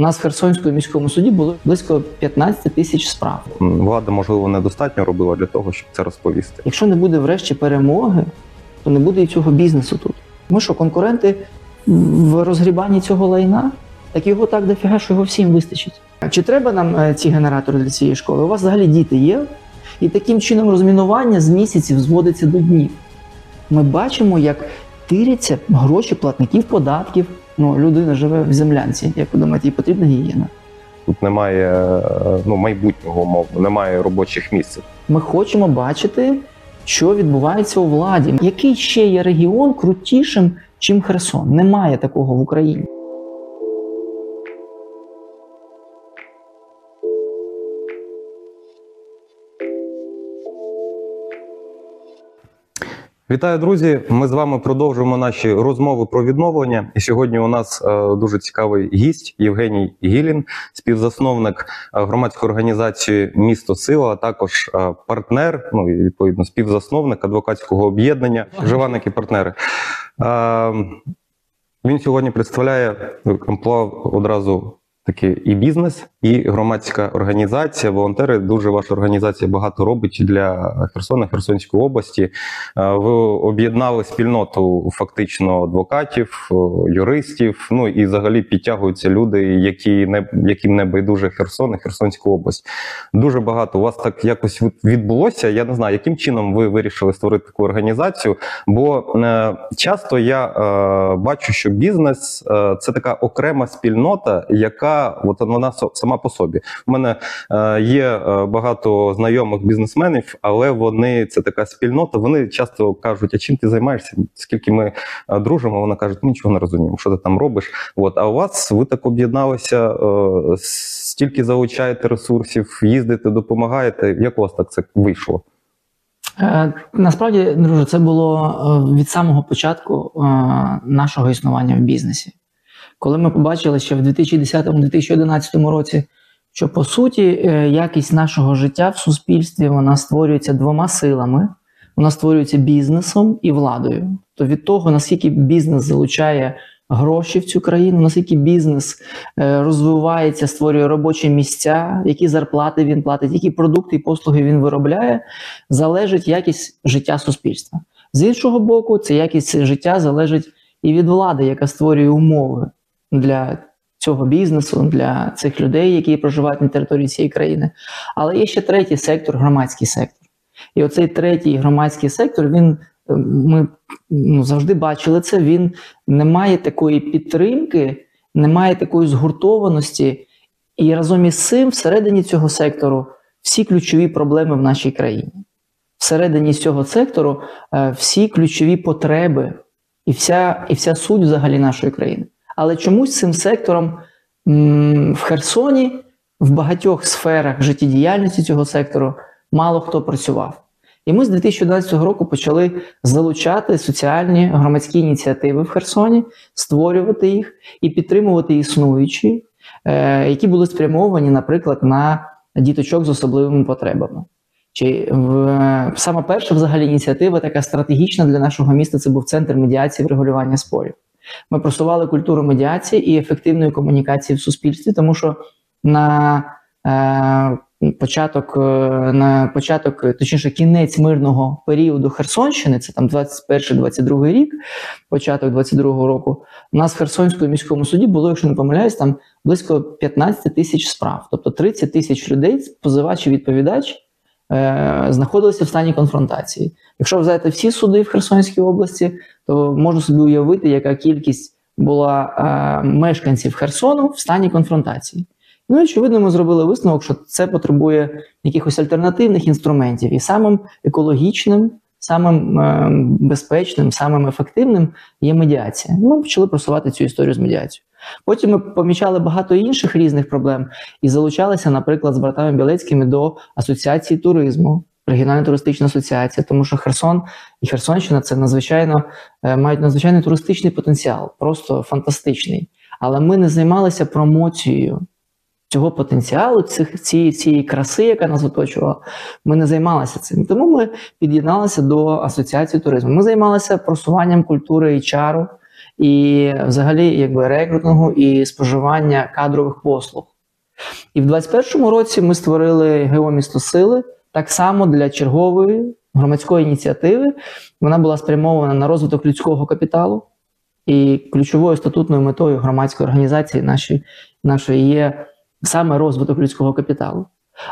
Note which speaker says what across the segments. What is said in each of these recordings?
Speaker 1: У нас в Херсонському міському суді було близько 15 тисяч справ.
Speaker 2: Влада, можливо, недостатньо робила для того, щоб це розповісти.
Speaker 1: Якщо не буде врешті перемоги, то не буде і цього бізнесу тут. Ми що, конкуренти в розгрібанні цього лайна? Так його так дофіга, що його всім вистачить. Чи треба нам е, ці генератори для цієї школи? У вас взагалі діти є? І таким чином розмінування з місяців зводиться до днів. Ми бачимо, як тиряться гроші платників податків. Ну, людина живе в землянці. Як ви думаєте, їй потрібна гігієна?
Speaker 2: Тут немає е, ну, майбутнього умовно, немає робочих місць.
Speaker 1: Ми хочемо бачити, що відбувається у владі. Який ще є регіон крутішим, чим Херсон? Немає такого в Україні.
Speaker 2: Вітаю, друзі! Ми з вами продовжуємо наші розмови про відновлення. І сьогодні у нас е, дуже цікавий гість Євгеній Гілін, співзасновник е, громадської організації Місто Сила, а також е, партнер, ну і відповідно співзасновник адвокатського об'єднання Живаники партнери. Він сьогодні представляє амплуа одразу таки і бізнес, і громадська організація. Волонтери дуже ваша організація багато робить для Херсона, Херсонської області. Е, Ви об'єднали спільноту фактично адвокатів, е, юристів. Ну і взагалі підтягуються люди, які не яким не байдуже Херсон і Херсонську область. Дуже багато у вас так якось відбулося. Я не знаю, яким чином ви вирішили створити таку організацію. Бо е, часто я е, бачу, що бізнес е, це така окрема спільнота, яка от вона со- сама по собі. У мене е, є е, багато знайомих бізнесменів, але вони це така спільнота. Вони часто кажуть: а чим ти займаєшся? Скільки ми е, дружимо? Вона каже, нічого не розуміємо, що ти там робиш. От а у вас ви так об'єдналися, стільки залучаєте ресурсів, їздите, допомагаєте. Як у вас так це вийшло?
Speaker 1: Насправді, друже, це було від самого початку нашого існування в бізнесі. Коли ми побачили ще в 2010-2011 році, що по суті е, якість нашого життя в суспільстві вона створюється двома силами: вона створюється бізнесом і владою. То від того, наскільки бізнес залучає гроші в цю країну, наскільки бізнес е, розвивається, створює робочі місця, які зарплати він платить, які продукти і послуги він виробляє, залежить якість життя суспільства. З іншого боку, ця якість життя залежить і від влади, яка створює умови для цього бізнесу, для цих людей, які проживають на території цієї країни. Але є ще третій сектор громадський сектор. І оцей третій громадський сектор, він е, ми ну, завжди бачили це. Він не має такої підтримки, не має такої згуртованості. І разом із цим, всередині цього сектору, всі ключові проблеми в нашій країні. Всередині цього сектору е, всі ключові потреби і вся, і вся суть взагалі нашої країни. Але чомусь цим сектором в Херсоні, в багатьох сферах життєдіяльності цього сектору мало хто працював. І ми з 2011 року почали залучати соціальні громадські ініціативи в Херсоні, створювати їх і підтримувати існуючі, е, які були спрямовані, наприклад, на діточок з особливими потребами. Чи в саме перша взагалі ініціатива, така стратегічна для нашого міста, це був центр медіації врегулювання спорів. Ми просували культуру медіації і ефективної комунікації в суспільстві, тому що на е, початок, е, на початок, точніше, кінець мирного періоду Херсонщини, це там 21-22 рік, початок 22-го року. У нас в Херсонському міському суді було, якщо не помиляюсь, там близько 15 тисяч справ, тобто 30 тисяч людей, позивач і відповідач, е, знаходилися в стані конфронтації. Якщо взяти всі суди в Херсонській області, можна собі уявити, яка кількість була е, мешканців Херсону в стані конфронтації. Ну, очевидно, ми зробили висновок, що це потребує якихось альтернативних інструментів, і самим екологічним, самим е, безпечним, самим ефективним є медіація. Ми почали просувати цю історію з медіацією. Потім ми помічали багато інших різних проблем і залучалися, наприклад, з братами Білецькими до асоціації туризму, регіональна туристична асоціація, тому що Херсон і Херсонщина це надзвичайно е, мають надзвичайний туристичний потенціал, просто фантастичний. Але ми не займалися промоцією цього потенціалу, цих, цієї, цієї краси, яка нас оточувала. Ми не займалися цим. Тому ми під'єдналися до асоціації туризму. Ми займалися просуванням культури і чару. і взагалі якби рекрутингу і споживання кадрових послуг. І в 2021 році ми створили ГО місто сили так само для чергової громадської ініціативи. Вона була спрямована на розвиток людського капіталу. І ключовою статутною метою громадської організації нашої, нашої є саме розвиток людського капіталу.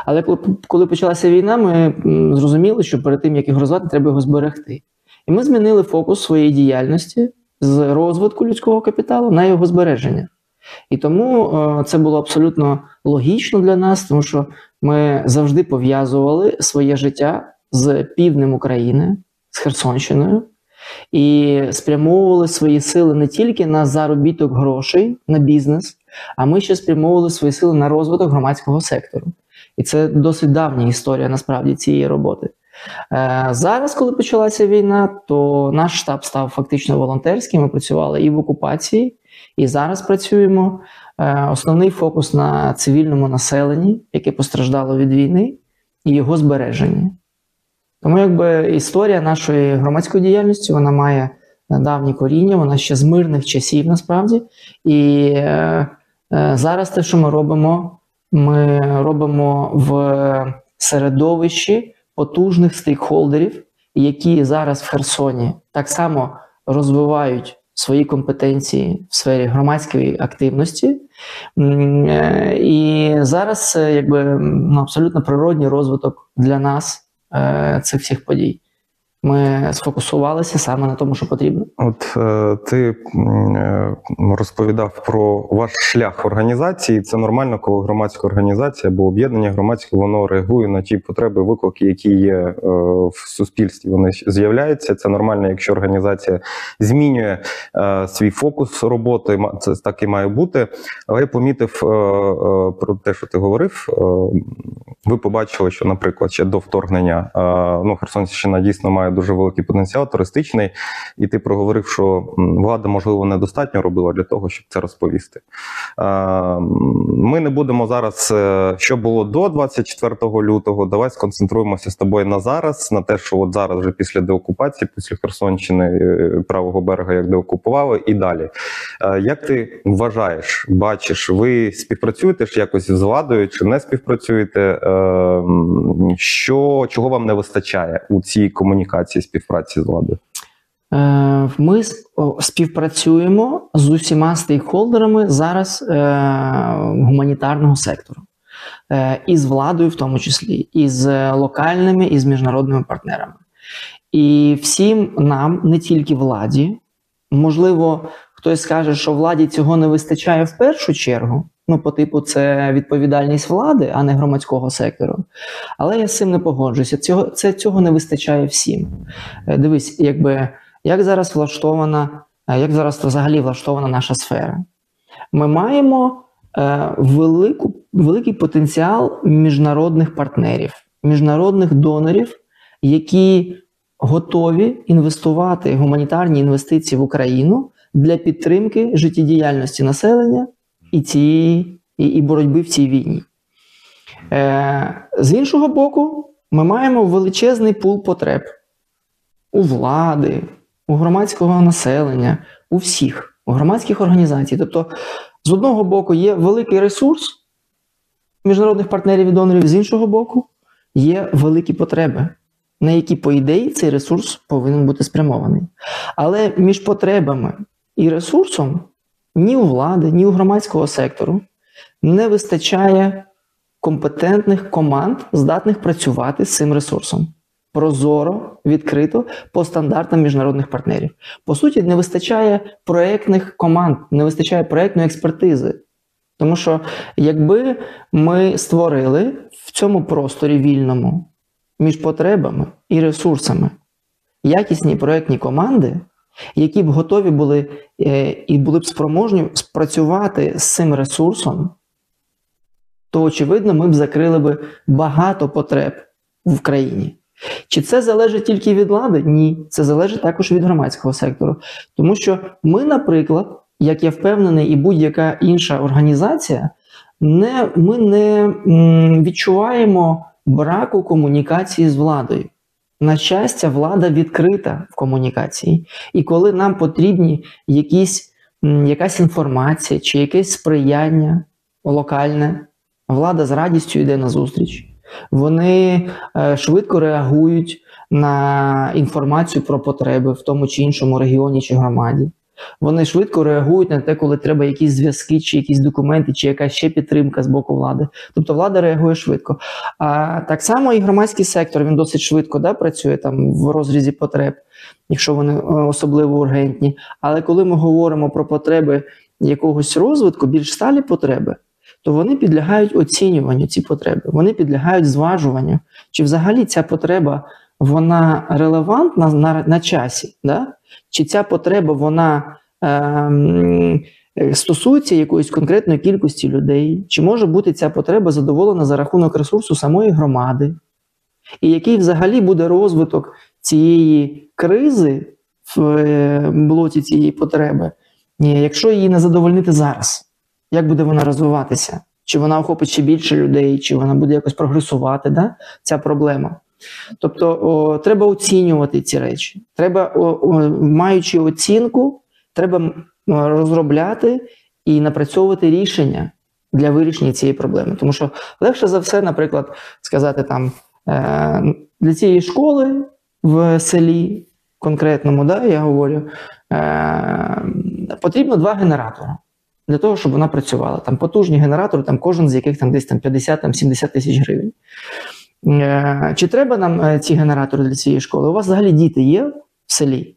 Speaker 1: Але коли, почалася війна, ми зрозуміли, що перед тим, як його розвивати, треба його зберегти. І ми змінили фокус своєї діяльності з розвитку людського капіталу на його збереження. І тому е, це було абсолютно логічно для нас, тому що ми завжди пов'язували своє життя з півднем України, з Херсонщиною, і спрямовували свої сили не тільки на заробіток грошей, на бізнес, а ми ще спрямовували свої сили на розвиток громадського сектору. І це досить давня історія насправді цієї роботи. Е, Зараз, коли почалася війна, то наш штаб став фактично волонтерським. Ми працювали і в окупації, і зараз працюємо. Е, Основний фокус на цивільному населенні, яке постраждало від війни, і його збереженні. Тому якби історія нашої громадської діяльності вона має давні коріння, вона ще з мирних часів насправді. І е, е, зараз те, що ми робимо, ми робимо в середовищі потужних стейкхолдерів, які зараз в Херсоні так само розвивають свої компетенції в сфері громадської активності. Е, І зараз якби ну, абсолютно природній розвиток для нас е, цих всіх подій. Ми сфокусувалися саме на тому, що потрібно.
Speaker 2: От е, ти е, розповідав про ваш шлях організації. Це нормально, коли громадська організація або об'єднання громадське воно реагує на ті потреби, виклики, які є е, в суспільстві. Вони з'являються. Це нормально, якщо організація змінює е, свій фокус роботи. Це так і має бути. Але я помітив е, е, про те, що ти говорив. Е, ви побачили, що, наприклад, ще до вторгнення е, ну, Херсонщина дійсно має дуже великий потенціал туристичний, і ти проговорив, що влада, можливо, недостатньо робила для того, щоб це розповісти. Ми не будемо зараз, е, що було до 24 лютого. Давай сконцентруємося з тобою на зараз, на те, що от зараз, вже після деокупації, після Херсонщини е, правого берега, як деокупували, і далі. Як ти вважаєш, бачиш, ви співпрацюєте ж якось з владою чи не співпрацюєте? Е, Що чого вам не вистачає у цій комунікації співпраці з владою?
Speaker 1: Е, Ми співпрацюємо з усіма стейкхолдерами зараз е, гуманітарного сектору, е, і з владою, в тому числі, і з локальними, і з міжнародними партнерами. І всім нам, не тільки владі, можливо, хтось скаже, що владі цього не вистачає в першу чергу. Ну, по типу, це відповідальність влади, а не громадського сектору. Але я з цим не погоджуюся. Цього, це, цього не вистачає всім. Е, Дивись, якби як зараз влаштована, е, як зараз взагалі влаштована наша сфера. Ми маємо е, велику, великий потенціал міжнародних партнерів, міжнародних донорів, які готові інвестувати гуманітарні інвестиції в Україну для підтримки життєдіяльності населення і, цієї, і, і боротьби в цій війні. Е, з іншого боку, ми маємо величезний пул потреб у влади, у громадського населення, у всіх, у громадських організацій. Тобто, з одного боку, є великий ресурс міжнародних партнерів і донорів, з іншого боку, є великі потреби, на які, по ідеї, цей ресурс повинен бути спрямований. Але між потребами і ресурсом ні у влади, ні у громадського сектору не вистачає компетентних команд, здатних працювати з цим ресурсом. Прозоро, відкрито по стандартам міжнародних партнерів. По суті, не вистачає проєктних команд, не вистачає проєктної експертизи. Тому що якби ми створили в цьому просторі вільному між потребами і ресурсами якісні проєктні команди, які б готові були е, і були б спроможні спрацювати з цим ресурсом, то очевидно, ми б закрили би багато потреб в країні. Чи це залежить тільки від влади? Ні, це залежить також від громадського сектору. Тому що ми, наприклад, як я впевнений, і будь-яка інша організація, не, ми не м, відчуваємо браку комунікації з владою. На щастя, влада відкрита в комунікації. І коли нам потрібні якісь, якась інформація чи якесь сприяння локальне, влада з радістю йде на зустріч. Вони е, швидко реагують на інформацію про потреби в тому чи іншому регіоні чи громаді. Вони швидко реагують на те, коли треба якісь зв'язки, чи якісь документи, чи якась ще підтримка з боку влади. Тобто влада реагує швидко. А так само і громадський сектор він досить швидко да, працює там в розрізі потреб, якщо вони е, особливо ургентні. Але коли ми говоримо про потреби якогось розвитку, більш сталі потреби, то вони підлягають оцінюванню ці потреби, вони підлягають зважуванню, чи взагалі ця потреба вона релевантна на, на часі, да? чи ця потреба вона е, стосується якоїсь конкретної кількості людей, чи може бути ця потреба задоволена за рахунок ресурсу самої громади, і який взагалі буде розвиток цієї кризи в е, блоці цієї потреби, якщо її не задовольнити зараз, як буде вона розвиватися? Чи вона охопить ще більше людей, чи вона буде якось прогресувати, да? ця проблема. Тобто о, треба оцінювати ці речі. Треба, о, о, маючи оцінку, треба розробляти і напрацьовувати рішення для вирішення цієї проблеми. Тому що легше за все, наприклад, сказати там е, для цієї школи в селі конкретному, да, я говорю, е, потрібно два генератори. Для того, щоб вона працювала. Там потужні генератори, там кожен з яких там десь там 50-70 тисяч гривень. Е, Чи треба нам е, ці генератори для цієї школи? У вас взагалі діти є в селі?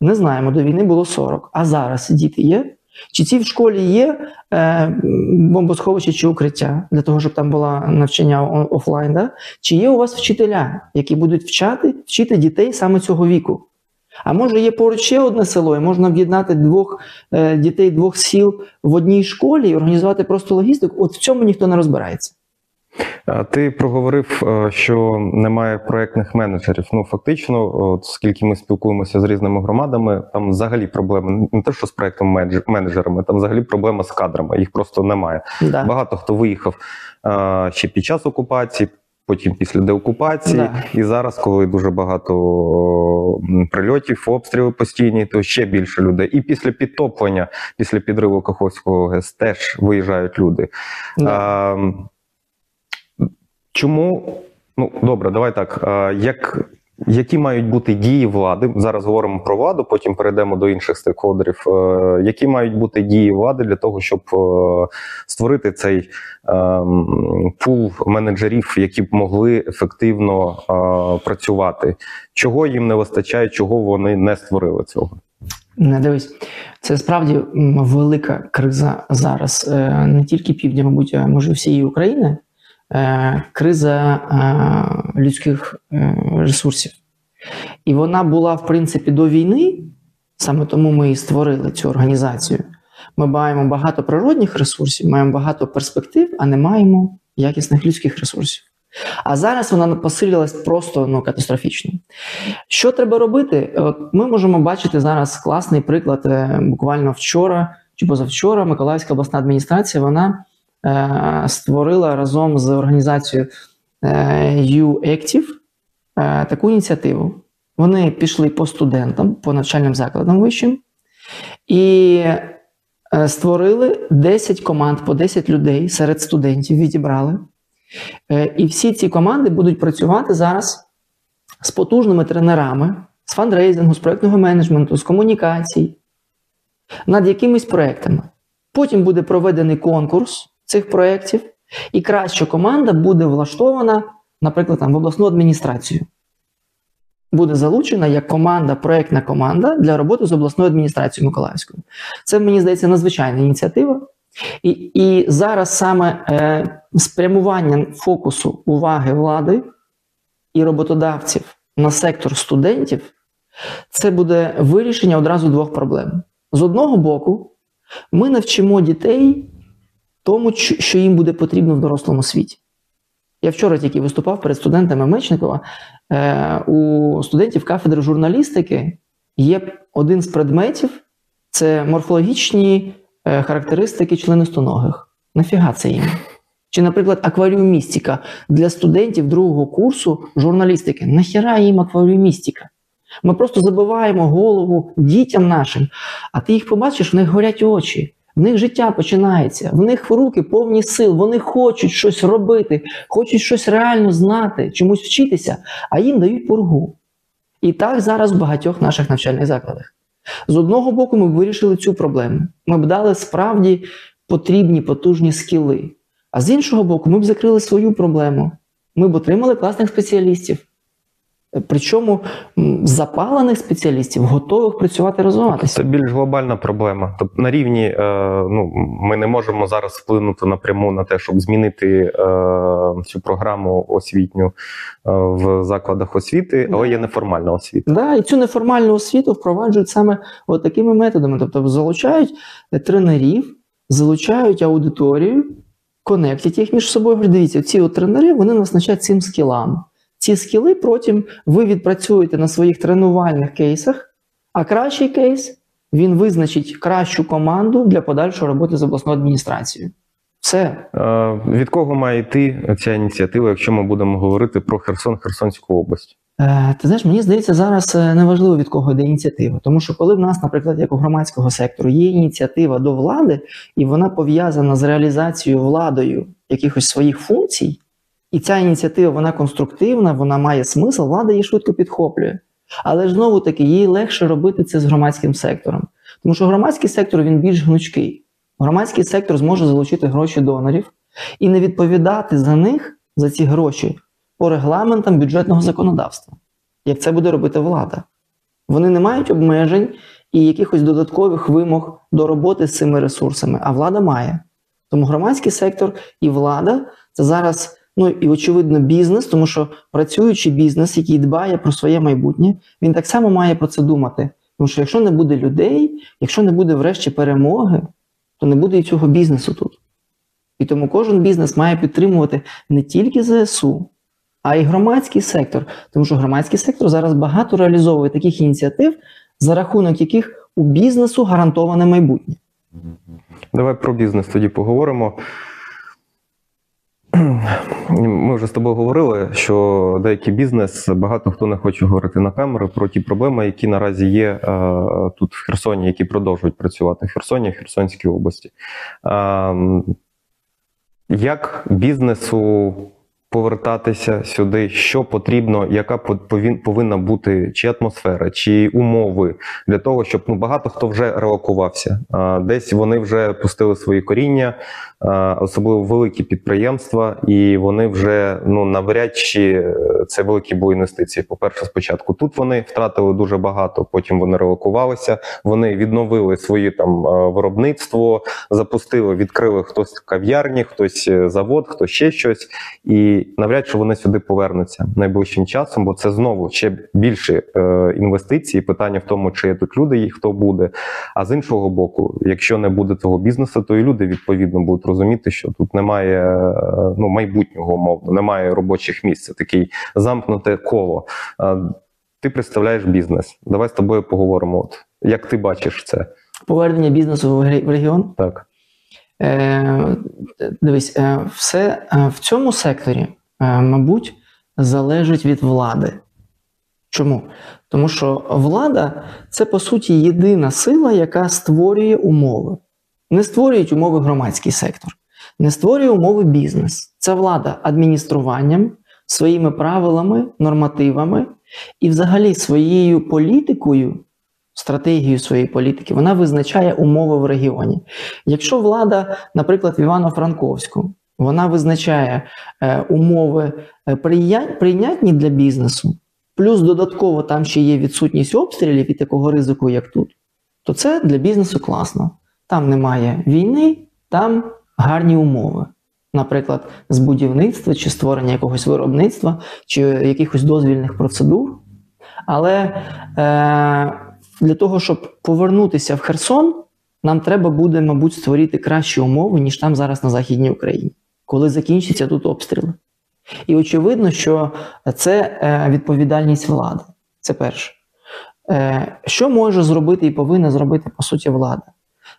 Speaker 1: Не знаємо, до війни було 40. А зараз діти є? Чи ці в школі є е, бомбосховища чи укриття для того, щоб там було навчання офлайн? Да? Чи є у вас вчителя, які будуть вчати, вчити дітей саме цього віку? А може є поруч ще одне село, і можна об'єднати двох е, дітей двох сіл в одній школі і організувати просто логістику? От в цьому ніхто не розбирається.
Speaker 2: Ти проговорив, е, що немає проектних менеджерів. Ну фактично, от скільки ми спілкуємося з різними громадами, там взагалі проблеми не те, що з проектом менеджерами, там взагалі проблема з кадрами. Їх просто немає.
Speaker 1: Да.
Speaker 2: Багато хто виїхав ще під час окупації, потім після деокупації,
Speaker 1: Да.
Speaker 2: і зараз, коли дуже багато о, прильотів, обстріли постійні, то ще більше людей. І після підтоплення, після підриву Каховського ГЕС теж виїжджають люди.
Speaker 1: Да.
Speaker 2: А, чому? Ну, добре, давай так. Як, які мають бути дії влади? Зараз говоримо про владу, потім перейдемо до інших стейкхолдерів. Е, які мають бути дії влади для того, щоб е, створити цей е, пул менеджерів, які б могли ефективно е, працювати? Чого їм не вистачає, чого вони не створили цього?
Speaker 1: Не дивись, це справді велика криза зараз не тільки півдня, мабуть, а може всієї України. Е, Криза е, людських е, ресурсів. І вона була, в принципі, до війни, саме тому ми і створили цю організацію. Ми маємо багато природних ресурсів, маємо багато перспектив, а не маємо якісних людських ресурсів. А зараз вона посилилась просто ну, катастрофічно. Що треба робити? От ми можемо бачити зараз класний приклад. Буквально вчора чи позавчора Миколаївська обласна адміністрація вона створила разом з організацією е, U-Active е, таку ініціативу. Вони пішли по студентам, по навчальним закладам вищим і е, створили 10 команд по 10 людей серед студентів відібрали. Е, І всі ці команди будуть працювати зараз з потужними тренерами, з фандрейзингу, з проєктного менеджменту, з комунікацій над якимись проектами. Потім буде проведений конкурс цих проєктів, і краща команда буде влаштована, наприклад, там, в обласну адміністрацію. Буде залучена як команда, проєктна команда для роботи з обласною адміністрацією Миколаївською. Це, мені здається, надзвичайна ініціатива. І, і зараз саме е, спрямування фокусу уваги влади і роботодавців на сектор студентів це буде вирішення одразу двох проблем. З одного боку, ми навчимо дітей тому, що їм буде потрібно в дорослому світі. Я вчора тільки виступав перед студентами Мечникова. Е, у студентів кафедри журналістики є один з предметів це морфологічні е, характеристики членистоногих. Нафіга це їм? Чи, наприклад, акваріумістика для студентів другого курсу журналістики. Нахіра їм акваріумістика? Ми просто забиваємо голову дітям нашим, а ти їх побачиш, в них горять очі, в них життя починається, в них руки повні сил, вони хочуть щось робити, хочуть щось реально знати, чомусь вчитися, а їм дають пургу. І так зараз в багатьох наших навчальних закладах. З одного боку, ми б вирішили цю проблему. Ми б дали справді потрібні потужні скіли. А з іншого боку, ми б закрили свою проблему. Ми б отримали класних спеціалістів. Причому запалених спеціалістів, готових працювати розвиватися.
Speaker 2: Це більш глобальна проблема. Тобто на рівні е, ну ми не можемо зараз вплинути напряму на те, щоб змінити е, цю програму освітню е, в закладах освіти, але є неформальна освіта.
Speaker 1: Да, і цю неформальну освіту впроваджують саме от такими методами. Тобто залучають тренерів, залучають аудиторію, конектять їх між собою. Дивіться, ці от тренери вони нас навчать цим скілам. Ці скіли потім ви відпрацюєте на своїх тренувальних кейсах, а кращий кейс він визначить кращу команду для подальшої роботи з обласною адміністрацією. Все.
Speaker 2: Е, від кого має йти ця ініціатива, якщо ми будемо говорити про Херсон, Херсонську область?
Speaker 1: Е, Ти знаєш, мені здається, зараз е, неважливо від кого йде ініціатива. Тому що коли в нас, наприклад, як у громадського сектору, є ініціатива до влади, і вона пов'язана з реалізацією владою якихось своїх функцій, і ця ініціатива вона конструктивна, вона має смисл, влада її швидко підхоплює. Але знову таки, їй легше робити це з громадським сектором. Тому що громадський сектор він більш гнучкий. Громадський сектор зможе залучити гроші донорів і не відповідати за них, за ці гроші, по регламентам бюджетного законодавства, як це буде робити влада. Вони не мають обмежень і якихось додаткових вимог до роботи з цими ресурсами, а влада має. Тому громадський сектор і влада це зараз, ну і очевидно, бізнес, тому що працюючий бізнес, який дбає про своє майбутнє, він так само має про це думати. Тому що якщо не буде людей, якщо не буде врешті перемоги, то не буде і цього бізнесу тут. І тому кожен бізнес має підтримувати не тільки ЗСУ, а й громадський сектор. Тому що громадський сектор зараз багато реалізовує таких ініціатив, за рахунок яких у бізнесу гарантоване майбутнє.
Speaker 2: Давай про бізнес тоді поговоримо. Ми вже з тобою говорили, що деякий бізнес багато хто не хоче говорити на камеру про ті проблеми, які наразі є е, тут в Херсоні, які продовжують працювати в Херсоні, в Херсонській області. Е, як бізнесу повертатися сюди, що потрібно, яка повин- повинна бути чи атмосфера, чи умови для того, щоб ну багато хто вже релокувався. Десь вони вже пустили свої коріння, особливо великі підприємства, і вони вже ну навряд чи е, це великі були інвестиції. По перше, спочатку тут вони втратили дуже багато. Потім вони релокувалися. Вони відновили свої там е, виробництво, запустили, відкрили хтось кав'ярні, хтось е, завод, хтось ще щось. І навряд чи вони сюди повернуться найближчим часом, бо це знову ще більше е, інвестицій. Питання в тому, чи є тут люди, і хто буде. А з іншого боку, якщо не буде того бізнесу, то і люди відповідно будуть розуміти, що тут немає е, ну майбутнього умовно, немає робочих місць. Це такий замкнуте коло. Е, ти представляєш бізнес. Давай з тобою поговоримо. От як ти бачиш це?
Speaker 1: Повернення бізнесу в регіон.
Speaker 2: Так.
Speaker 1: Е, дивись, е, все е, в цьому секторі, е, мабуть, залежить від влади. Чому? Тому що влада це по суті єдина сила, яка створює умови. Не створюють умови громадський сектор, не створює умови бізнес. Це влада адмініструванням, своїми правилами, нормативами і, взагалі, своєю політикою, стратегією своєї політики, вона визначає умови в регіоні. Якщо влада, наприклад, в Івано-Франковську, вона визначає е, умови е, прийнятні для бізнесу, плюс додатково там ще є відсутність обстрілів і такого ризику, як тут, то це для бізнесу класно. Там немає війни, там гарні умови. Наприклад, з будівництва чи створення якогось виробництва, чи якихось дозвільних процедур. Але е, для того, щоб повернутися в Херсон, нам треба буде, мабуть, створити кращі умови, ніж там зараз на Західній Україні, коли закінчаться тут обстріли. І очевидно, що це е, відповідальність влади. Це перше. Е, що може зробити і повинна зробити, по суті, влада?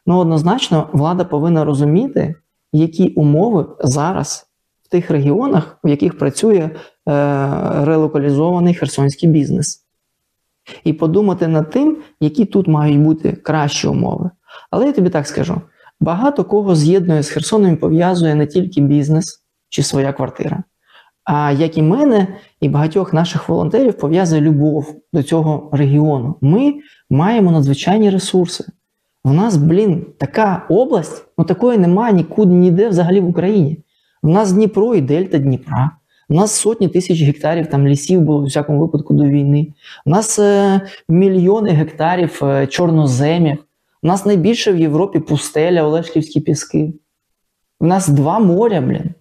Speaker 1: Ну, однозначно, влада повинна розуміти, які умови зараз в тих регіонах, в яких працює е, релокалізований херсонський бізнес. І подумати над тим, які тут мають бути кращі умови. Але я тобі так скажу: багато кого з'єднує з Херсоном і пов'язує не тільки бізнес чи своя квартира. А як і мене, і багатьох наших волонтерів пов'язує любов до цього регіону. Ми маємо надзвичайні ресурси. У нас, блін, така область, ну такої немає нікуди ніде взагалі в Україні. У нас Дніпро і Дельта Дніпра. У нас сотні тисяч гектарів там лісів було в всякому випадку до війни. У нас е, мільйони гектарів е, чорноземів. У нас найбільше в Європі пустеля, Олешківські піски. У нас два моря, блін.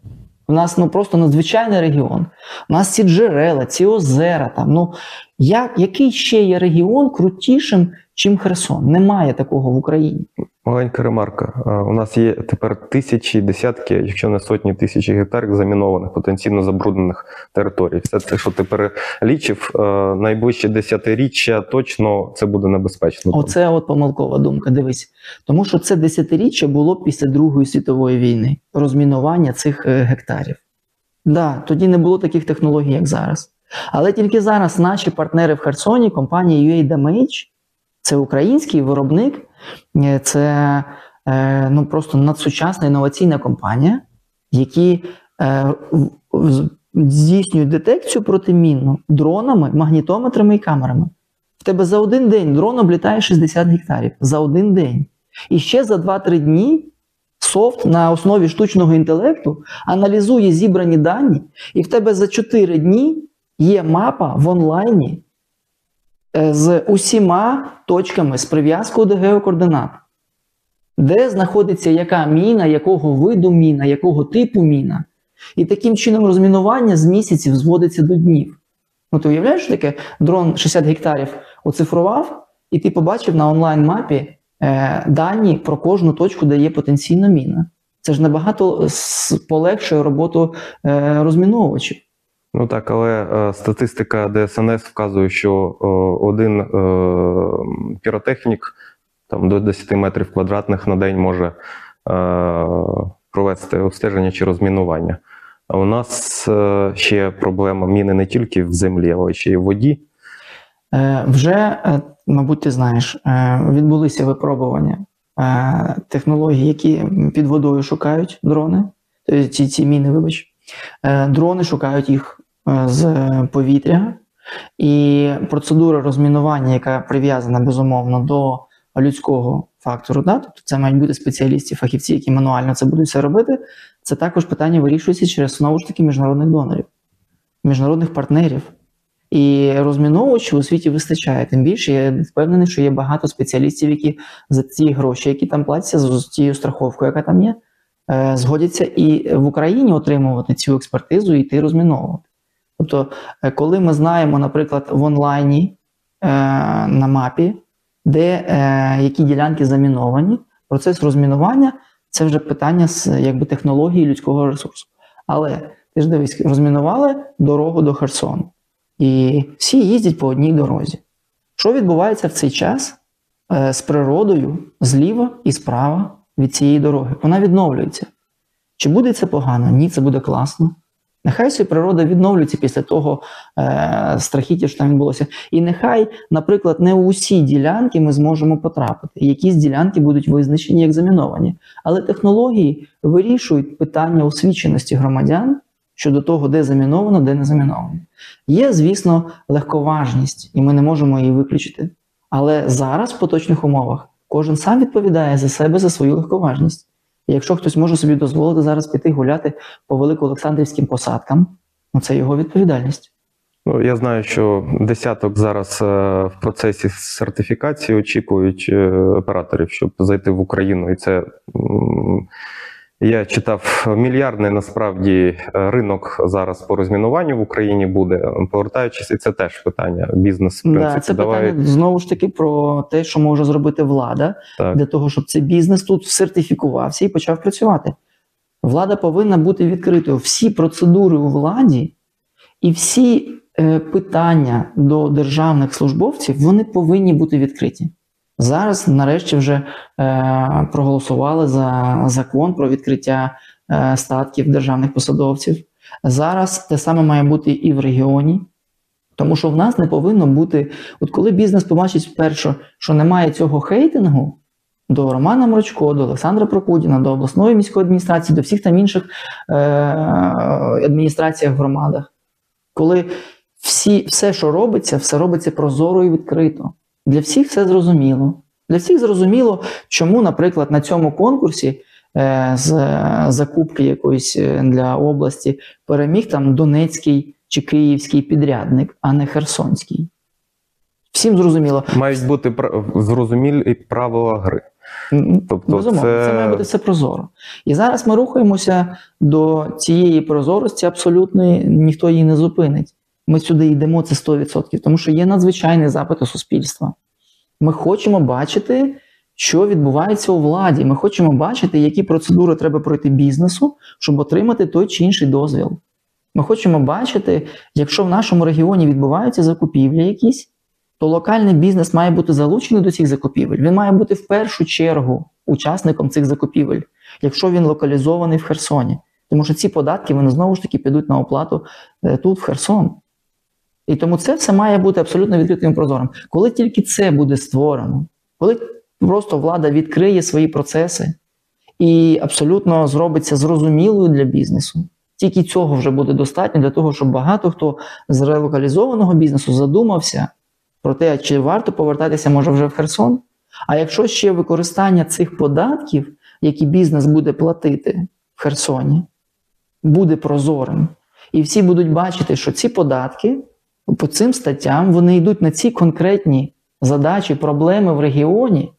Speaker 1: У нас ну просто надзвичайний регіон. У нас ці джерела, ці озера. Там, ну, як, який ще є регіон крутішим, чим Херсон? Немає такого в Україні.
Speaker 2: Маленька ремарка. У нас є тепер тисячі, десятки, якщо не сотні тисяч гектарів замінованих, потенційно забруднених територій. Все те, що ти перелічив, найближче десятиріччя точно це буде небезпечно.
Speaker 1: Оце от помилкова думка. Дивись. Тому що це десятиріччя було після Другої світової війни, розмінування цих е, гектарів. Да, тоді не було таких технологій, як зараз. Але тільки зараз наші партнери в Херсоні, компанія UA це український виробник, е, це е, ну, просто надсучасна інноваційна компанія, які е, здійснюють детекцію протимінну дронами, магнітометрами і камерами. В тебе за один день дрон облітає 60 гектарів. За один день. І ще за 2-3 дні софт на основі штучного інтелекту аналізує зібрані дані, і в тебе за 4 дні є мапа в онлайні з усіма точками з прив'язкою до геокоординат. Де знаходиться яка міна, якого виду міна, якого типу міна. І таким чином розмінування з місяців зводиться до днів. Ну, ти уявляєш, таке дрон 60 гектарів оцифрував, і ти побачив на онлайн-мапі е, дані про кожну точку, де є потенційна міна. Це ж набагато полегшує роботу е, розміновувачів.
Speaker 2: Ну так, але е, статистика ДСНС вказує, що е, один е, піротехнік там до 10 метрів квадратних на день може е, провести обстеження чи розмінування. А у нас е, ще проблема міни не тільки в землі, але ще й в воді.
Speaker 1: Е, вже, е, мабуть, ти знаєш, е, відбулися випробування е, технологій, які під водою шукають дрони, е, ці, ці міни, вибач. Е, Дрони шукають їх з повітря, і процедура розмінування, яка прив'язана безумовно до людського фактору, да? тобто це мають бути спеціалісти, фахівці, які мануально це будуть все робити. Це також питання вирішується через знову ж таки міжнародних донорів, міжнародних партнерів. І розміновувачів у світі вистачає. Тим більше я впевнений, що є багато спеціалістів, які за ці гроші, які там платяться, з тією страховкою, яка там є, е, згодяться і в Україні отримувати цю експертизу і йти розміновувати. Тобто, е, коли ми знаємо, наприклад, в онлайні е, на мапі, де е, які ділянки заміновані, процес розмінування це вже питання з якби технології людського ресурсу. Але ти ж дивись, розмінували дорогу до Херсону. І всі їздять по одній дорозі. Що відбувається в цей час е, з природою зліва і справа від цієї дороги? Вона відновлюється. Чи буде це погано? Ні, це буде класно. Нехай собі природа відновлюється після того е, страхіття, що там відбулося. І нехай, наприклад, не усі ділянки ми зможемо потрапити. Якісь ділянки будуть визначені як заміновані. Але технології вирішують питання освіченості громадян щодо того, де заміновано, де не заміновано. Є, звісно, легковажність, і ми не можемо її виключити. Але зараз, в поточних умовах, кожен сам відповідає за себе, за свою легковажність. Якщо хтось може собі дозволити зараз піти гуляти по великоолександрівським посадкам, ну це його відповідальність.
Speaker 2: Ну, я знаю, що десяток зараз е, в процесі сертифікації очікують е, операторів, щоб зайти в Україну. І це я читав мільярдний насправді е, ринок зараз по розмінуванню в Україні буде. Повертаючись, і це теж питання. Бізнес в
Speaker 1: Да, це
Speaker 2: давай
Speaker 1: питання знову ж таки про те, що може зробити влада
Speaker 2: так.
Speaker 1: для того, щоб цей бізнес тут сертифікувався і почав працювати. Влада повинна бути відкритою. Всі процедури у владі і всі е, питання до державних службовців вони повинні бути відкриті. Зараз, нарешті, вже е, проголосували за закон про відкриття е, статків державних посадовців. Зараз те саме має бути і в регіоні. Тому що в нас не повинно бути, от коли бізнес побачить вперше, що немає цього хейтингу до Романа Мрочко, до Олександра Прокудіна, до обласної міської адміністрації, до всіх там інших е- адміністраціях в громадах, коли всі, все, що робиться, все робиться прозоро і відкрито. Для всіх все зрозуміло. Для всіх зрозуміло, чому, наприклад, на цьому конкурсі е, з закупки якоїсь е, для області переміг там Донецький чи Київський підрядник, а не Херсонський. Всім зрозуміло.
Speaker 2: Мають бути зрозумілі правила гри. Тобто
Speaker 1: Безумовно,
Speaker 2: це-
Speaker 1: це... має бути все прозоро. І зараз ми рухаємося до цієї прозорості абсолютної, ніхто її не зупинить. Ми сюди йдемо це 100%, тому що є надзвичайний запит у суспільства. Ми хочемо бачити, що відбувається у владі. Ми хочемо бачити, які процедури треба пройти бізнесу, щоб отримати той чи інший дозвіл. Ми хочемо бачити, якщо в нашому регіоні відбуваються закупівлі якісь, то локальний бізнес має бути залучений до цих закупівель. Він має бути в першу чергу учасником цих закупівель, якщо він локалізований в Херсоні. Тому що ці податки вони знову ж таки підуть на оплату е, тут, в Херсон. І тому це все має бути абсолютно відкритим і прозорим. Коли тільки це буде створено, коли просто влада відкриє свої процеси і абсолютно зробиться зрозумілою для бізнесу, тільки цього вже буде достатньо для того, щоб багато хто з релокалізованого бізнесу задумався про те, чи варто повертатися може вже в Херсон. А якщо ще використання цих податків, які бізнес буде платити в Херсоні, буде прозорим, і всі будуть бачити, що ці податки по цим статтям вони йдуть на ці конкретні задачі, проблеми в регіоні.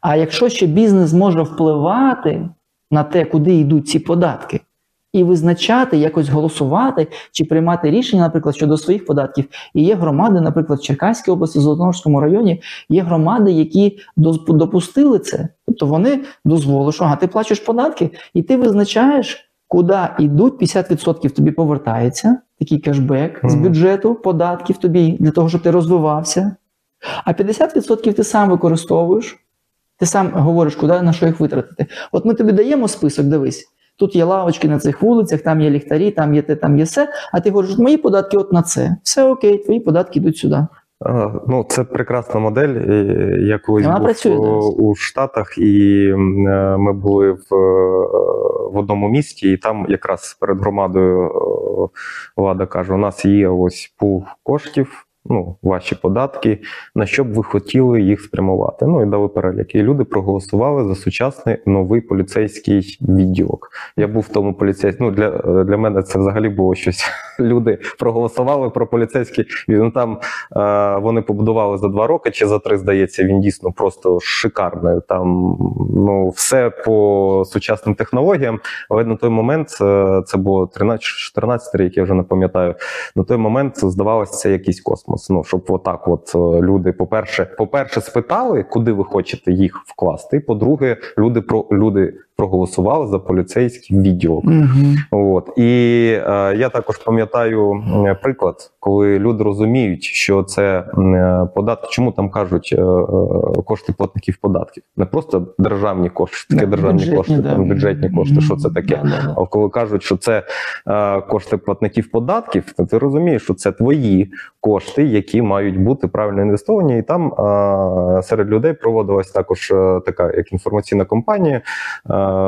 Speaker 1: А якщо ще бізнес зможе впливати на те, куди йдуть ці податки, і визначати, якось голосувати чи приймати рішення, наприклад, щодо своїх податків. І є громади, наприклад, в Черкаській області, в Золотоножському районі, є громади, які допустили це. Тобто вони дозволили, що ага, ти плачеш податки, і ти визначаєш, куди йдуть 50% тобі повертається, такий кешбек з бюджету, податків тобі для того, щоб ти розвивався. А 50% ти сам використовуєш, ти сам говориш, куди на що їх витратити. От ми тобі даємо список, дивись. Тут є лавочки на цих вулицях, там є ліхтарі, там є те, там є все. А ти говориш, мої податки от на це. Все окей, твої податки йдуть сюди.
Speaker 2: А, Ну, це прекрасна модель. Я колись
Speaker 1: Вона
Speaker 2: був
Speaker 1: працює
Speaker 2: у, у Штатах, і е, ми були в, е, в одному місті, і там якраз перед громадою е, влада каже: у нас є ось пул коштів. Ну, ваші податки, на що б ви хотіли їх спрямувати. Ну і дали перелік. І люди проголосували за сучасний новий поліцейський відділок. Я був в тому поліцейському. Ну для, для мене це взагалі було щось. Люди проголосували про поліцейський. Ну там Е, Вони побудували за два роки чи за три, здається, він дійсно просто шикарний. Там ну все по сучасним технологіям. Але на той момент е, це було 13-14 рік, я вже не пам'ятаю. На той момент здавалося, це якийсь космос. Ну щоб отак, от е, люди, по-перше, по-перше, спитали, куди ви хочете їх вкласти. По-друге, люди про люди проголосували за поліцейський відділок.
Speaker 1: Угу.
Speaker 2: От і е, я також пам'ятаю приклад, коли люди розуміють, що це е, податки. Чому там кажуть е, е, кошти платників податків? Не просто державні кошти, таке державні кошти, там бюджетні кошти. Що це таке? А коли кажуть, що це е, кошти платників податків, то ти розумієш, що це твої кошти, які мають бути правильно інвестовані, і там е, серед людей проводилась також е, така як інформаційна кампанія. Е,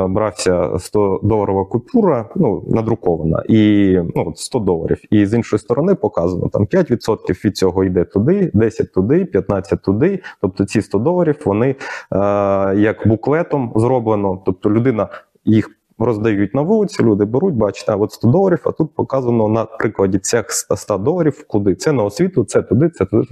Speaker 2: брався 100 доларова купюра, ну надрукована, і ну 100 доларів. І з іншої сторони показано там 5% від цього йде туди, 10 туди, 15 туди. Тобто ці 100 доларів вони е, як буклетом зроблено. Тобто людина їх. Роздають на вулиці, люди беруть, бачите, а от 100 доларів, а тут показано на прикладі цих 100 доларів, куди це на освіту, це туди, це туди.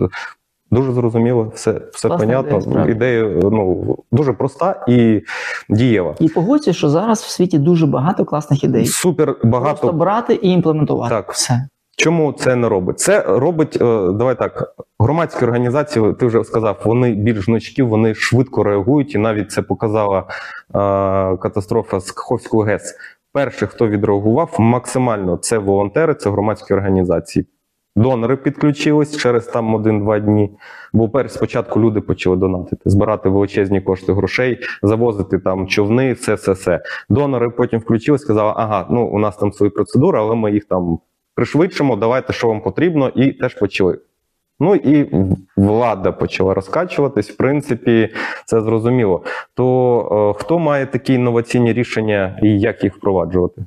Speaker 2: Дуже зрозуміло, все, все
Speaker 1: Класна
Speaker 2: понятно.
Speaker 1: ідея.
Speaker 2: Ідея ну дуже проста і дієва.
Speaker 1: І погодься, що зараз в світі дуже багато класних ідей.
Speaker 2: Супер багато.
Speaker 1: Просто брати і імплементувати.
Speaker 2: Так.
Speaker 1: Все.
Speaker 2: Чому це не робить? Це робить, е, давай так, громадські організації, ти вже сказав, вони більш гнучкі, вони швидко реагують, і навіть це показала е, катастрофа з Каховського ГЕС. Перший, хто відреагував максимально, це волонтери, це громадські організації. Донори підключились через там один-два дні. Бо перш спочатку люди почали донатити, збирати величезні кошти грошей, завозити там човни, все, все, все. Донори потім включились, сказали, ага, ну у нас там свої процедури, але ми їх там пришвидшимо, давайте, що вам потрібно, і теж почали. Ну і влада почала розкачуватись. В принципі, це зрозуміло. То е, хто має такі інноваційні рішення і як їх впроваджувати?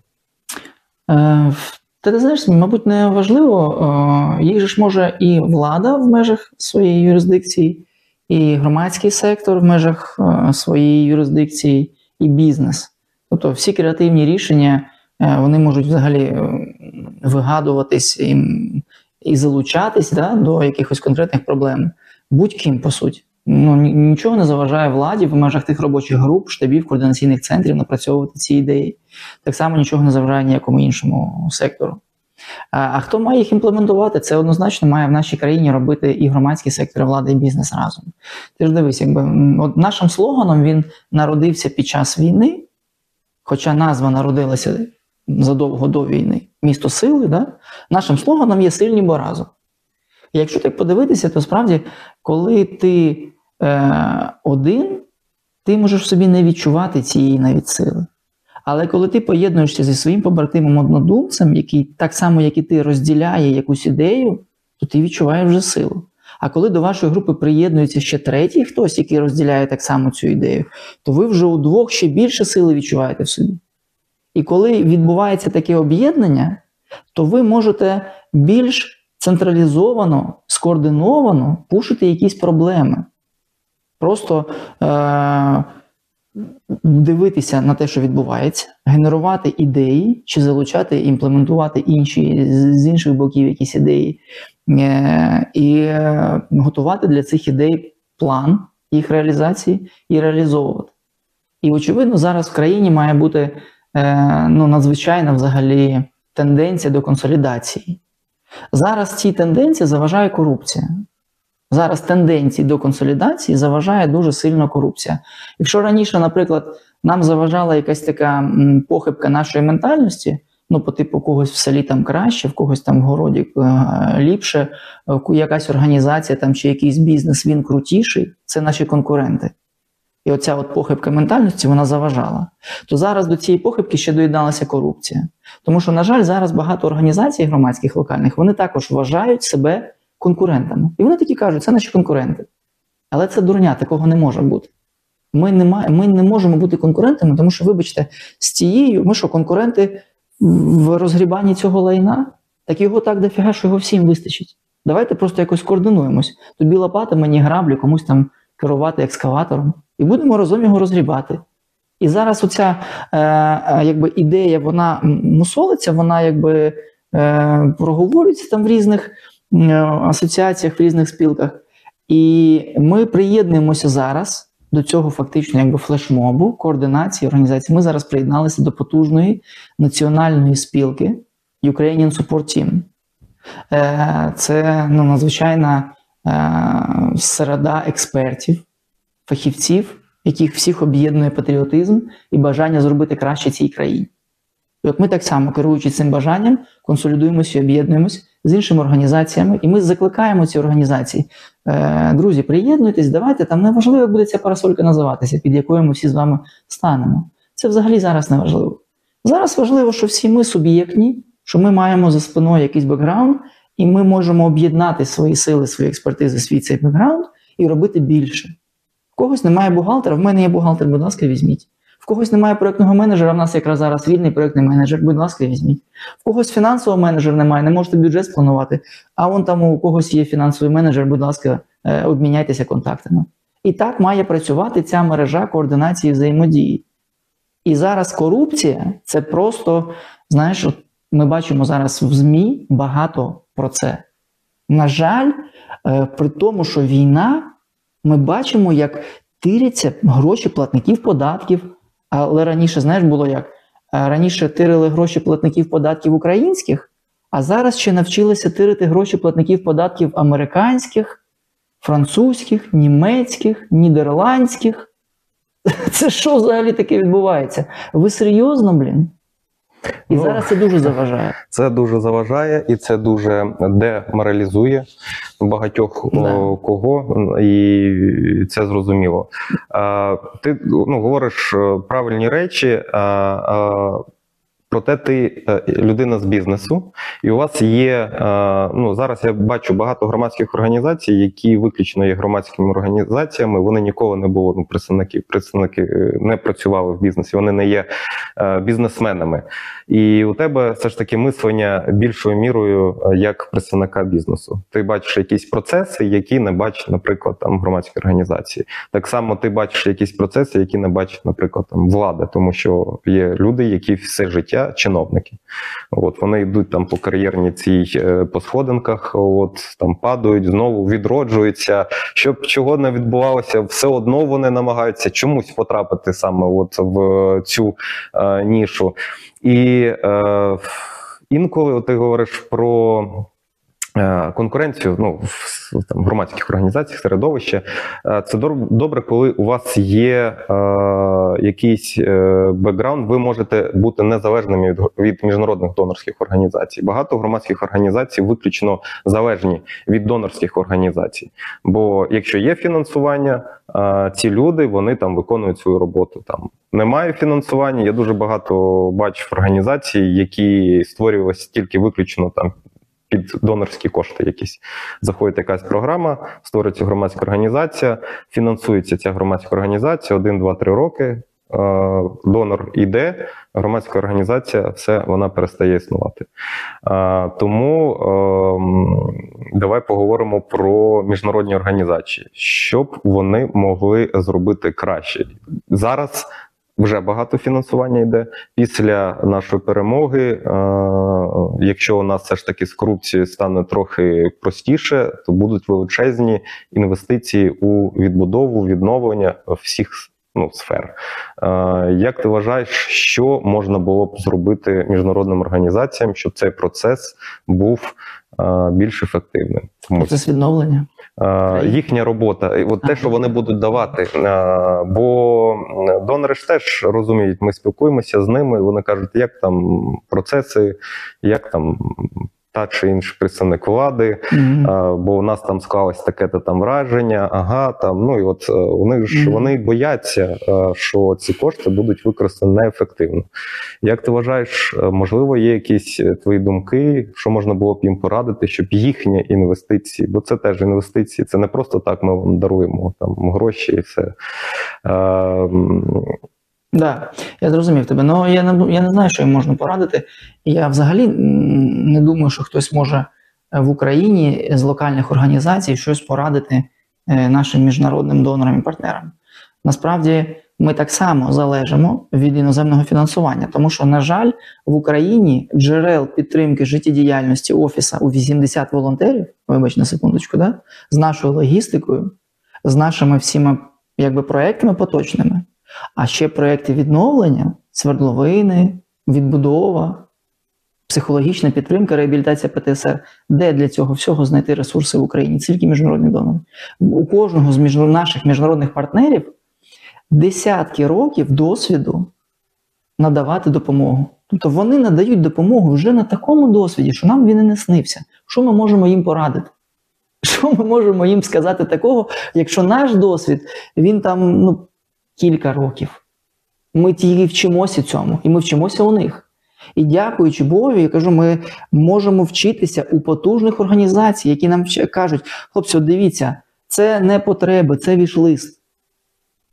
Speaker 1: Е, Та ти знаєш, мабуть, не важливо. Е, Їх же ж може і влада в межах своєї юрисдикції, і громадський сектор в межах е, своєї юрисдикції, і бізнес. Тобто всі креативні рішення е, вони можуть взагалі вигадуватись і, і залучатись да, до якихось конкретних проблем будь-ким, по суті. Ну, нічого не заважає владі в межах тих робочих груп, штабів, координаційних центрів напрацьовувати ці ідеї. Так само нічого не заважає ніякому іншому сектору. А, а хто має їх імплементувати? Це однозначно має в нашій країні робити і громадський сектор, і влада, і бізнес разом. Ти ж дивись, якби от нашим слоганом він народився під час війни, хоча назва народилася задовго до війни, місто сили, да? нашим слоганом є сильні бо разом. Якщо так подивитися, то справді, коли ти е, один, ти можеш собі не відчувати цієї навіть сили. Але коли ти поєднуєшся зі своїм побратимом однодумцем, який так само, як і ти, розділяє якусь ідею, то ти відчуваєш вже силу. А коли до вашої групи приєднується ще третій хтось, який розділяє так само цю ідею, то ви вже удвох ще більше сили відчуваєте в собі. І коли відбувається таке об'єднання, то ви можете більш централізовано, скоординовано пушити якісь проблеми. Просто е- дивитися на те, що відбувається, генерувати ідеї чи залучати, імплементувати інші з інших боків якісь ідеї, е- і е, готувати для цих ідей план їх реалізації і реалізовувати. І, очевидно, зараз в країні має бути е- ну, надзвичайна взагалі тенденція до консолідації. Зараз цій тенденції заважає корупція. Зараз тенденції до консолідації заважає дуже сильно корупція. Якщо раніше, наприклад, нам заважала якась така похибка нашої ментальності, ну, по типу когось в селі там краще, в когось там в городі е, ліпше, е, якась організація там чи якийсь бізнес він крутіший, це наші конкуренти. І оця от похибка ментальності вона заважала. То зараз до цієї похибки ще доєдналася корупція. Тому що, на жаль, зараз багато організацій громадських локальних вони також вважають себе конкурентами. І вони такі кажуть, це наші конкуренти. Але це дурня, такого не може бути. Ми не, ма- ми не можемо бути конкурентами, тому що, вибачте, з цією, ми що, конкуренти в розгрібанні цього лайна, так його так дофіга, що його всім вистачить. Давайте просто якось координуємось. Тобі лопата, мені граблі, комусь там керувати екскаватором, і будемо разом його розгрібати. І зараз оця е, е, якби ідея, вона мусолиться, вона якби е, проговорюється там в різних асоціаціях, в різних спілках. І ми приєднуємося зараз до цього фактично якби флешмобу, координації організації. Ми зараз приєдналися до потужної національної спілки Ukrainian Support Team. Е, Це ну, надзвичайна е, середа експертів, фахівців, яких всіх об'єднує патріотизм і бажання зробити краще цій країні. І от ми так само, керуючи цим бажанням, консолідуємося і об'єднуємося з іншими організаціями, і ми закликаємо ці організації. Е, друзі, приєднуйтесь, давайте там неважливо, як буде ця парасолька називатися, під якою ми всі з вами станемо. Це взагалі зараз не важливо. Зараз важливо, що всі ми суб'єктні, що ми маємо за спиною якийсь бекграунд, і ми можемо об'єднати свої сили, свої експертизи, свій цей бекграунд і робити більше. В когось немає бухгалтера, в мене є бухгалтер, будь ласка, візьміть. Когось немає проєктного менеджера, в нас якраз зараз вільний проєктний менеджер, будь ласка, візьміть. В когось фінансового менеджера немає, не можете бюджет спланувати, а вон там у когось є фінансовий менеджер, будь ласка, е, обміняйтеся контактами. І так має працювати ця мережа координації взаємодії. І зараз корупція це просто, знаєш, от ми бачимо зараз в ЗМІ багато про це. На жаль, е, при тому, що війна, ми бачимо, як тиряться гроші платників податків. Але раніше, знаєш, було як? Е, Раніше тирили гроші платників податків українських, а зараз ще навчилися тирити гроші платників податків американських, французьких, німецьких, нідерландських. Це що взагалі таке відбувається? Ви серйозно, блін? І
Speaker 2: Ну,
Speaker 1: зараз це дуже заважає.
Speaker 2: Це дуже заважає і це дуже деморалізує багатьох
Speaker 1: Да.
Speaker 2: о, кого, і це зрозуміло. А, ти ну, говориш е, правильні речі. А, а, Проте ти е, людина з бізнесу, і у вас є е, ну зараз. Я бачу багато громадських організацій, які виключно є громадськими організаціями. Вони ніколи не були ну, представники, представники не працювали в бізнесі. Вони не є бізнесменами. І у тебе все ж таки мислення більшою мірою е, як представника бізнесу. Ти бачиш якісь процеси, які не бачать, наприклад, там громадські організації. Так само ти бачиш якісь процеси, які не бачить, наприклад, там влада, тому що є люди, які все життя чиновники. От вони йдуть там по кар'єрній цій е, по сходинках, от там падають, знову відроджуються. Щоб чого не відбувалося, все одно вони намагаються чомусь потрапити саме от в цю е, нішу. І е, інколи ти говориш про. Е, Конкуренцію ну, в там, громадських організаціях, середовище. Е, Це добре, коли у вас є е, якийсь е, бекграунд, ви можете бути незалежними від, від міжнародних донорських організацій. Багато громадських організацій виключно залежні від донорських організацій. Бо якщо є фінансування, е, ці люди вони там виконують свою роботу. Там немає фінансування. Я дуже багато бачив організацій, які створювалися тільки виключно там. Під донорські кошти якісь заходить якась програма, створюється громадська організація, фінансується ця громадська організація один, два, три роки. е, Донор іде, громадська організація, все вона перестає існувати. Е, Тому ем, давай поговоримо про міжнародні організації, щоб вони могли зробити краще зараз. Вже багато фінансування йде після нашої перемоги. Е, якщо у нас все ж таки з корупцією стане трохи простіше, то будуть величезні інвестиції у відбудову, відновлення всіх ну, сфер. Е, як ти вважаєш, що можна було б зробити міжнародним організаціям, щоб цей процес був е, більш ефективним? Тому
Speaker 1: Процес відновлення.
Speaker 2: Е, їхня робота, і от те, що вони будуть давати. Е, Бо донори ж теж розуміють, ми спілкуємося з ними, вони кажуть, як там процеси, як там та чи інший представник влади,
Speaker 1: Мгм.
Speaker 2: е, бо у нас там склалось таке-то там враження, ага, там, ну і от е, у них ж
Speaker 1: Мгм.
Speaker 2: вони бояться, е, що ці кошти будуть використані неефективно. Як ти вважаєш, е, можливо, є якісь е, твої думки, що можна було б їм порадити, щоб їхні інвестиції, бо це теж інвестиції, це не просто так ми вам даруємо там гроші і все. Е, м,
Speaker 1: Да, я зрозумів тебе. Ну я не я не знаю, що їм можна порадити. Я взагалі не думаю, що хтось може е, в Україні з локальних організацій щось порадити е, нашим міжнародним донорам і партнерам. Насправді, ми так само залежимо від іноземного фінансування, тому що, на жаль, в Україні джерел підтримки життєдіяльності офіса у 80 волонтерів, вибач на секундочку, да, з нашою логістикою, з нашими всіма якби проектами поточними. А ще проекти відновлення, свердловини, відбудова, психологічна підтримка, реабілітація ПТСР. Де для цього всього знайти ресурси в Україні? Тільки міжнародні донори. У кожного з наших міжнародних партнерів десятки років досвіду надавати допомогу. Тобто вони надають допомогу вже на такому досвіді, що нам він і не снився. Що ми можемо їм порадити? Що ми можемо їм сказати такого, якщо наш досвід він там ну, кілька років. Ми тільки вчимося цьому, і ми вчимося у них. І дякуючи Богу, я кажу, ми можемо вчитися у потужних організацій, які нам кажуть: хлопці, дивіться, це не потреби, це вішлист.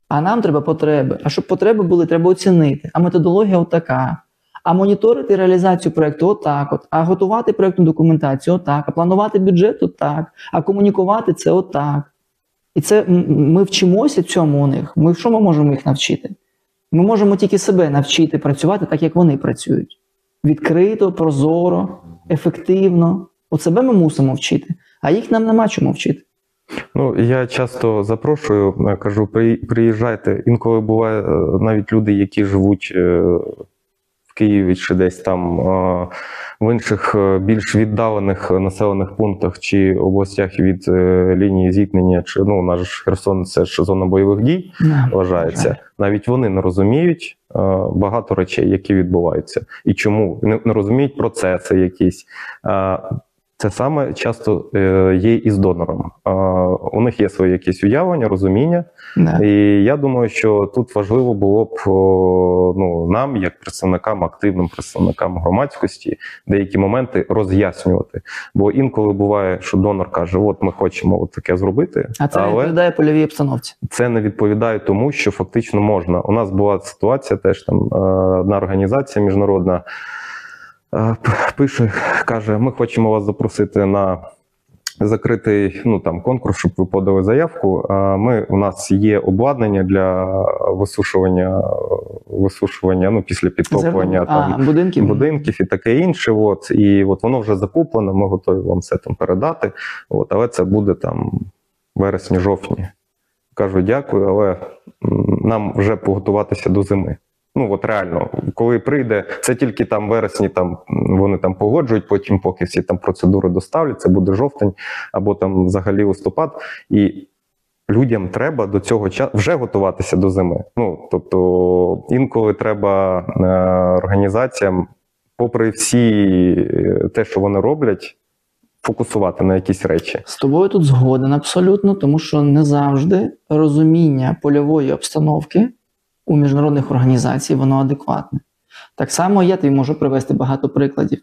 Speaker 1: А нам треба потреби. А щоб потреби були, треба оцінити. А методологія отака. А моніторити реалізацію проєкту отак. От. А готувати проєктну документацію отак. А планувати бюджет отак. А комунікувати це отак. І це ми вчимося цьому у них. Ми що ми можемо їх навчити? Ми можемо тільки себе навчити працювати так, як вони працюють. Відкрито, прозоро, ефективно. От себе ми мусимо вчити, а їх нам нема чому вчити.
Speaker 2: Ну, я часто запрошую, е, кажу, приїжджайте. Інколи буває е, навіть люди, які живуть е, в Києві чи десь там в інших е, більш віддалених населених пунктах чи областях від е, лінії зіткнення, чи ну наш Херсон це ж зона бойових дій
Speaker 1: yeah.
Speaker 2: вважається. Навіть вони не розуміють е, багато речей, які відбуваються, і чому не розуміють процеси якісь. Це саме часто е, є і з донором. У них є свої якісь уявлення, розуміння,
Speaker 1: Да.
Speaker 2: і я думаю, що тут важливо було б ну, нам, як представникам, активним представникам громадськості, деякі моменти роз'яснювати. Бо інколи буває, що донор каже: От ми хочемо от таке зробити,
Speaker 1: А це
Speaker 2: але
Speaker 1: відповідає польовій обстановці.
Speaker 2: це не відповідає тому, що фактично можна. У нас була ситуація, теж там е, одна організація міжнародна пише, каже: ми хочемо вас запросити на. Закритий ну там конкурс, щоб ви подали заявку. Ми у нас є обладнання для висушування, висушування ну після підтоплення там
Speaker 1: а, будинків.
Speaker 2: будинків і таке інше. От і от воно вже закуплено. Ми готові вам все там передати. От, але це буде там вересні-жовтні. Кажу, дякую, але нам вже поготуватися до зими. Ну от реально, коли прийде, це тільки там вересні, там вони там погоджують, потім, поки всі там процедури доставлять, це буде жовтень або там взагалі листопад. І людям треба до цього часу вже готуватися до зими. Ну тобто інколи треба е, організаціям, попри всі е, те, що вони роблять, фокусувати на якісь речі.
Speaker 1: З тобою тут згоден абсолютно, тому що не завжди розуміння польової обстановки у міжнародних організацій воно адекватне. Так само я тобі можу привести багато прикладів.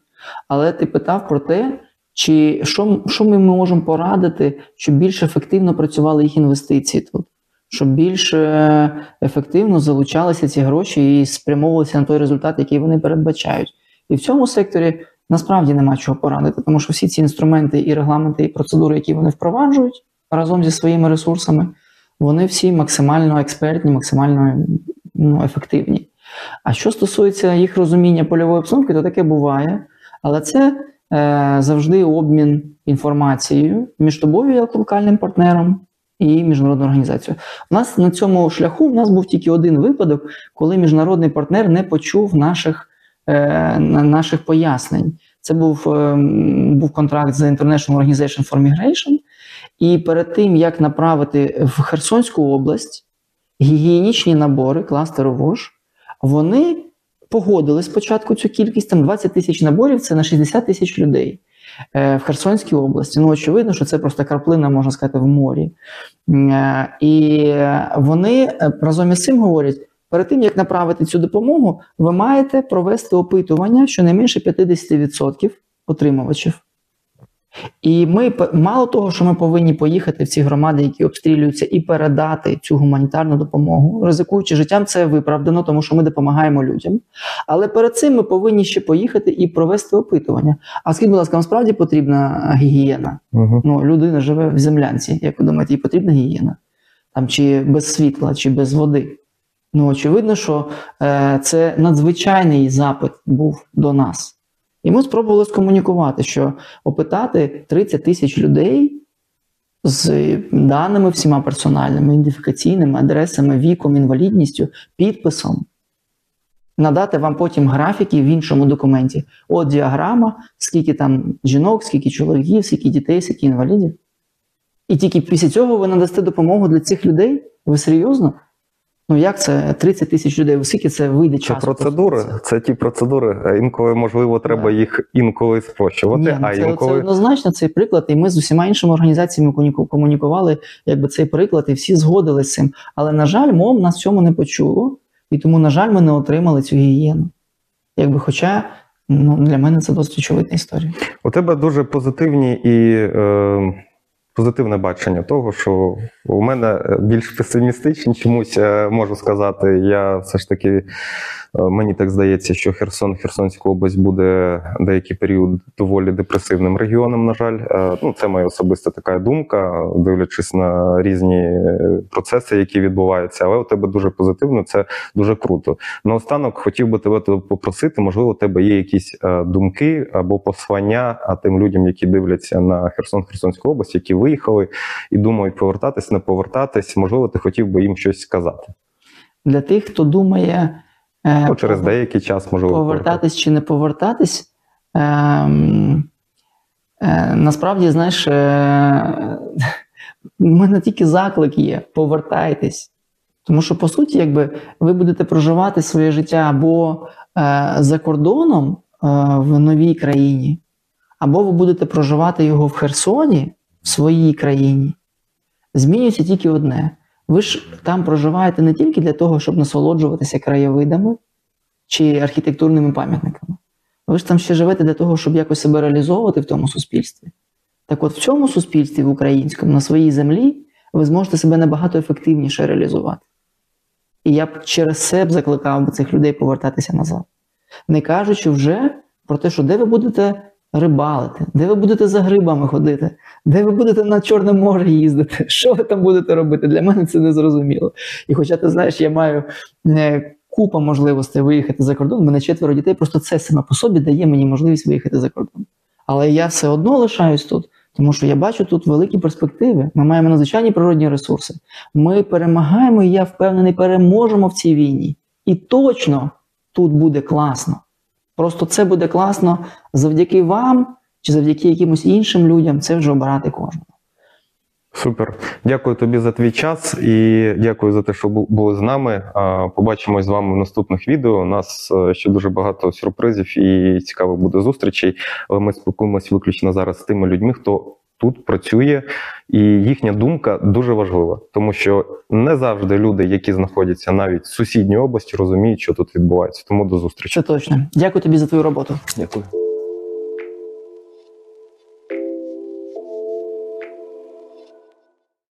Speaker 1: Але ти питав про те, чи що, що ми можемо порадити, щоб більш ефективно працювали їх інвестиції тут, щоб більш е, ефективно залучалися ці гроші і спрямовувалися на той результат, який вони передбачають. І в цьому секторі насправді нема чого порадити, тому що всі ці інструменти і регламенти, і процедури, які вони впроваджують разом зі своїми ресурсами, вони всі максимально експертні, максимально ну, ефективні. А що стосується їх розуміння польової обстановки, то таке буває, але це е, завжди обмін інформацією між тобою, як локальним партнером, і міжнародною організацією. У нас на цьому шляху в нас був тільки один випадок, коли міжнародний партнер не почув наших, е, наших пояснень. Це був, е, був контракт з International Organization for Migration, і перед тим, як направити в Херсонську область гігієнічні набори кластеру ВОЖ, вони погодили спочатку цю кількість, там 20 тисяч наборів це на 60 тисяч людей е, в Херсонській області. Ну, очевидно, що це просто краплина, можна сказати, в морі. Е, І вони е, разом із цим говорять: перед тим як направити цю допомогу, ви маєте провести опитування щонайменше 50% отримувачів. І ми мало того, що ми повинні поїхати в ці громади, які обстрілюються, і передати цю гуманітарну допомогу, ризикуючи життям, це виправдано, тому що ми допомагаємо людям. Але перед цим ми повинні ще поїхати і провести опитування. А скажіть, будь ласка, вам справді потрібна гігієна?
Speaker 2: Угу.
Speaker 1: Ну, людина живе в землянці. Як ви думаєте, їй потрібна гігієна? Там чи без світла, чи без води? Ну, очевидно, що е, це надзвичайний запит був до нас. І ми спробували скомунікувати, що опитати 30 тисяч людей з даними всіма персональними, ідентифікаційними адресами, віком, інвалідністю, підписом. Надати вам потім графіки в іншому документі. От діаграма, скільки там жінок, скільки чоловіків, скільки дітей, скільки інвалідів. І тільки після цього ви надасте допомогу для цих людей? Ви серйозно? Ну як це 30 тисяч людей? Скільки це вийде
Speaker 2: Це
Speaker 1: часу?
Speaker 2: процедури, це ті процедури. Інколи можливо треба
Speaker 1: Да.
Speaker 2: їх інколи спрощувати,
Speaker 1: Ні, ну
Speaker 2: а
Speaker 1: це, це однозначно цей приклад, і ми з усіма іншими організаціями комунікували якби цей приклад, і всі згодились з цим. Але, на жаль, мов нас в цьому не почуло, і тому, на жаль, ми не отримали цю гігієну. Якби, хоча ну, для мене це досить очевидна історія.
Speaker 2: у тебе дуже позитивні і е, позитивне бачення того, що у мене більш песимістичні чомусь е, можу сказати. Я все ж таки е, мені так здається, що Херсон, Херсонська область буде деякий період доволі депресивним регіоном. На жаль, Е, ну це моя особиста така думка, дивлячись на різні е, процеси, які відбуваються. Але у тебе дуже позитивно, це дуже круто. Наостанок хотів би тебе попросити, можливо, у тебе є якісь е, думки або послання тим людям, які дивляться на Херсон, Херсонську область, які виїхали і думають повертатись, не повертатись. Можливо, ти хотів би їм щось сказати.
Speaker 1: Для тих, хто думає Е,
Speaker 2: Ну, через
Speaker 1: пов-
Speaker 2: деякий час можливо.
Speaker 1: повертатись чи не повертатись. Ем, е, насправді, знаєш, е, в мене тільки заклик є: повертайтесь. Тому що, по суті, якби ви будете проживати своє життя або е, за кордоном е, в новій країні, або ви будете проживати його в Херсоні, в своїй країні. Змінюється тільки одне. Ви ж там проживаєте не тільки для того, щоб насолоджуватися краєвидами чи архітектурними пам'ятниками. Ви ж там ще живете для того, щоб якось себе реалізовувати в тому суспільстві. Так от в цьому суспільстві, в українському, на своїй землі, ви зможете себе набагато ефективніше реалізувати. І я б через це закликав би цих людей повертатися назад. Не кажучи вже про те, що де ви будете рибалити, де ви будете за грибами ходити, де ви будете на Чорне море їздити, що ви там будете робити? Для мене це не зрозуміло. І хоча ти знаєш, я маю е, купа можливостей виїхати за кордон, у мене четверо дітей, просто це саме по собі дає мені можливість виїхати за кордон. Але я все одно лишаюсь тут, тому що я бачу тут великі перспективи. Ми маємо надзвичайні природні ресурси. Ми перемагаємо, і я впевнений, переможемо в цій війні. І точно тут буде класно. Просто це буде класно завдяки вам чи завдяки якимось іншим людям. Це вже обирати кожного.
Speaker 2: Супер. Дякую тобі за твій час і дякую за те, що були з нами. Побачимось з вами в наступних відео. У нас е, ще дуже багато сюрпризів і цікавих буде зустрічей. Але ми спілкуємося виключно зараз з тими людьми, хто тут працює, і їхня думка дуже важлива, тому що не завжди люди, які знаходяться навіть в сусідній області, розуміють, що тут відбувається. Тому до зустрічі.
Speaker 1: Це точно. Дякую тобі за твою роботу.
Speaker 2: Дякую.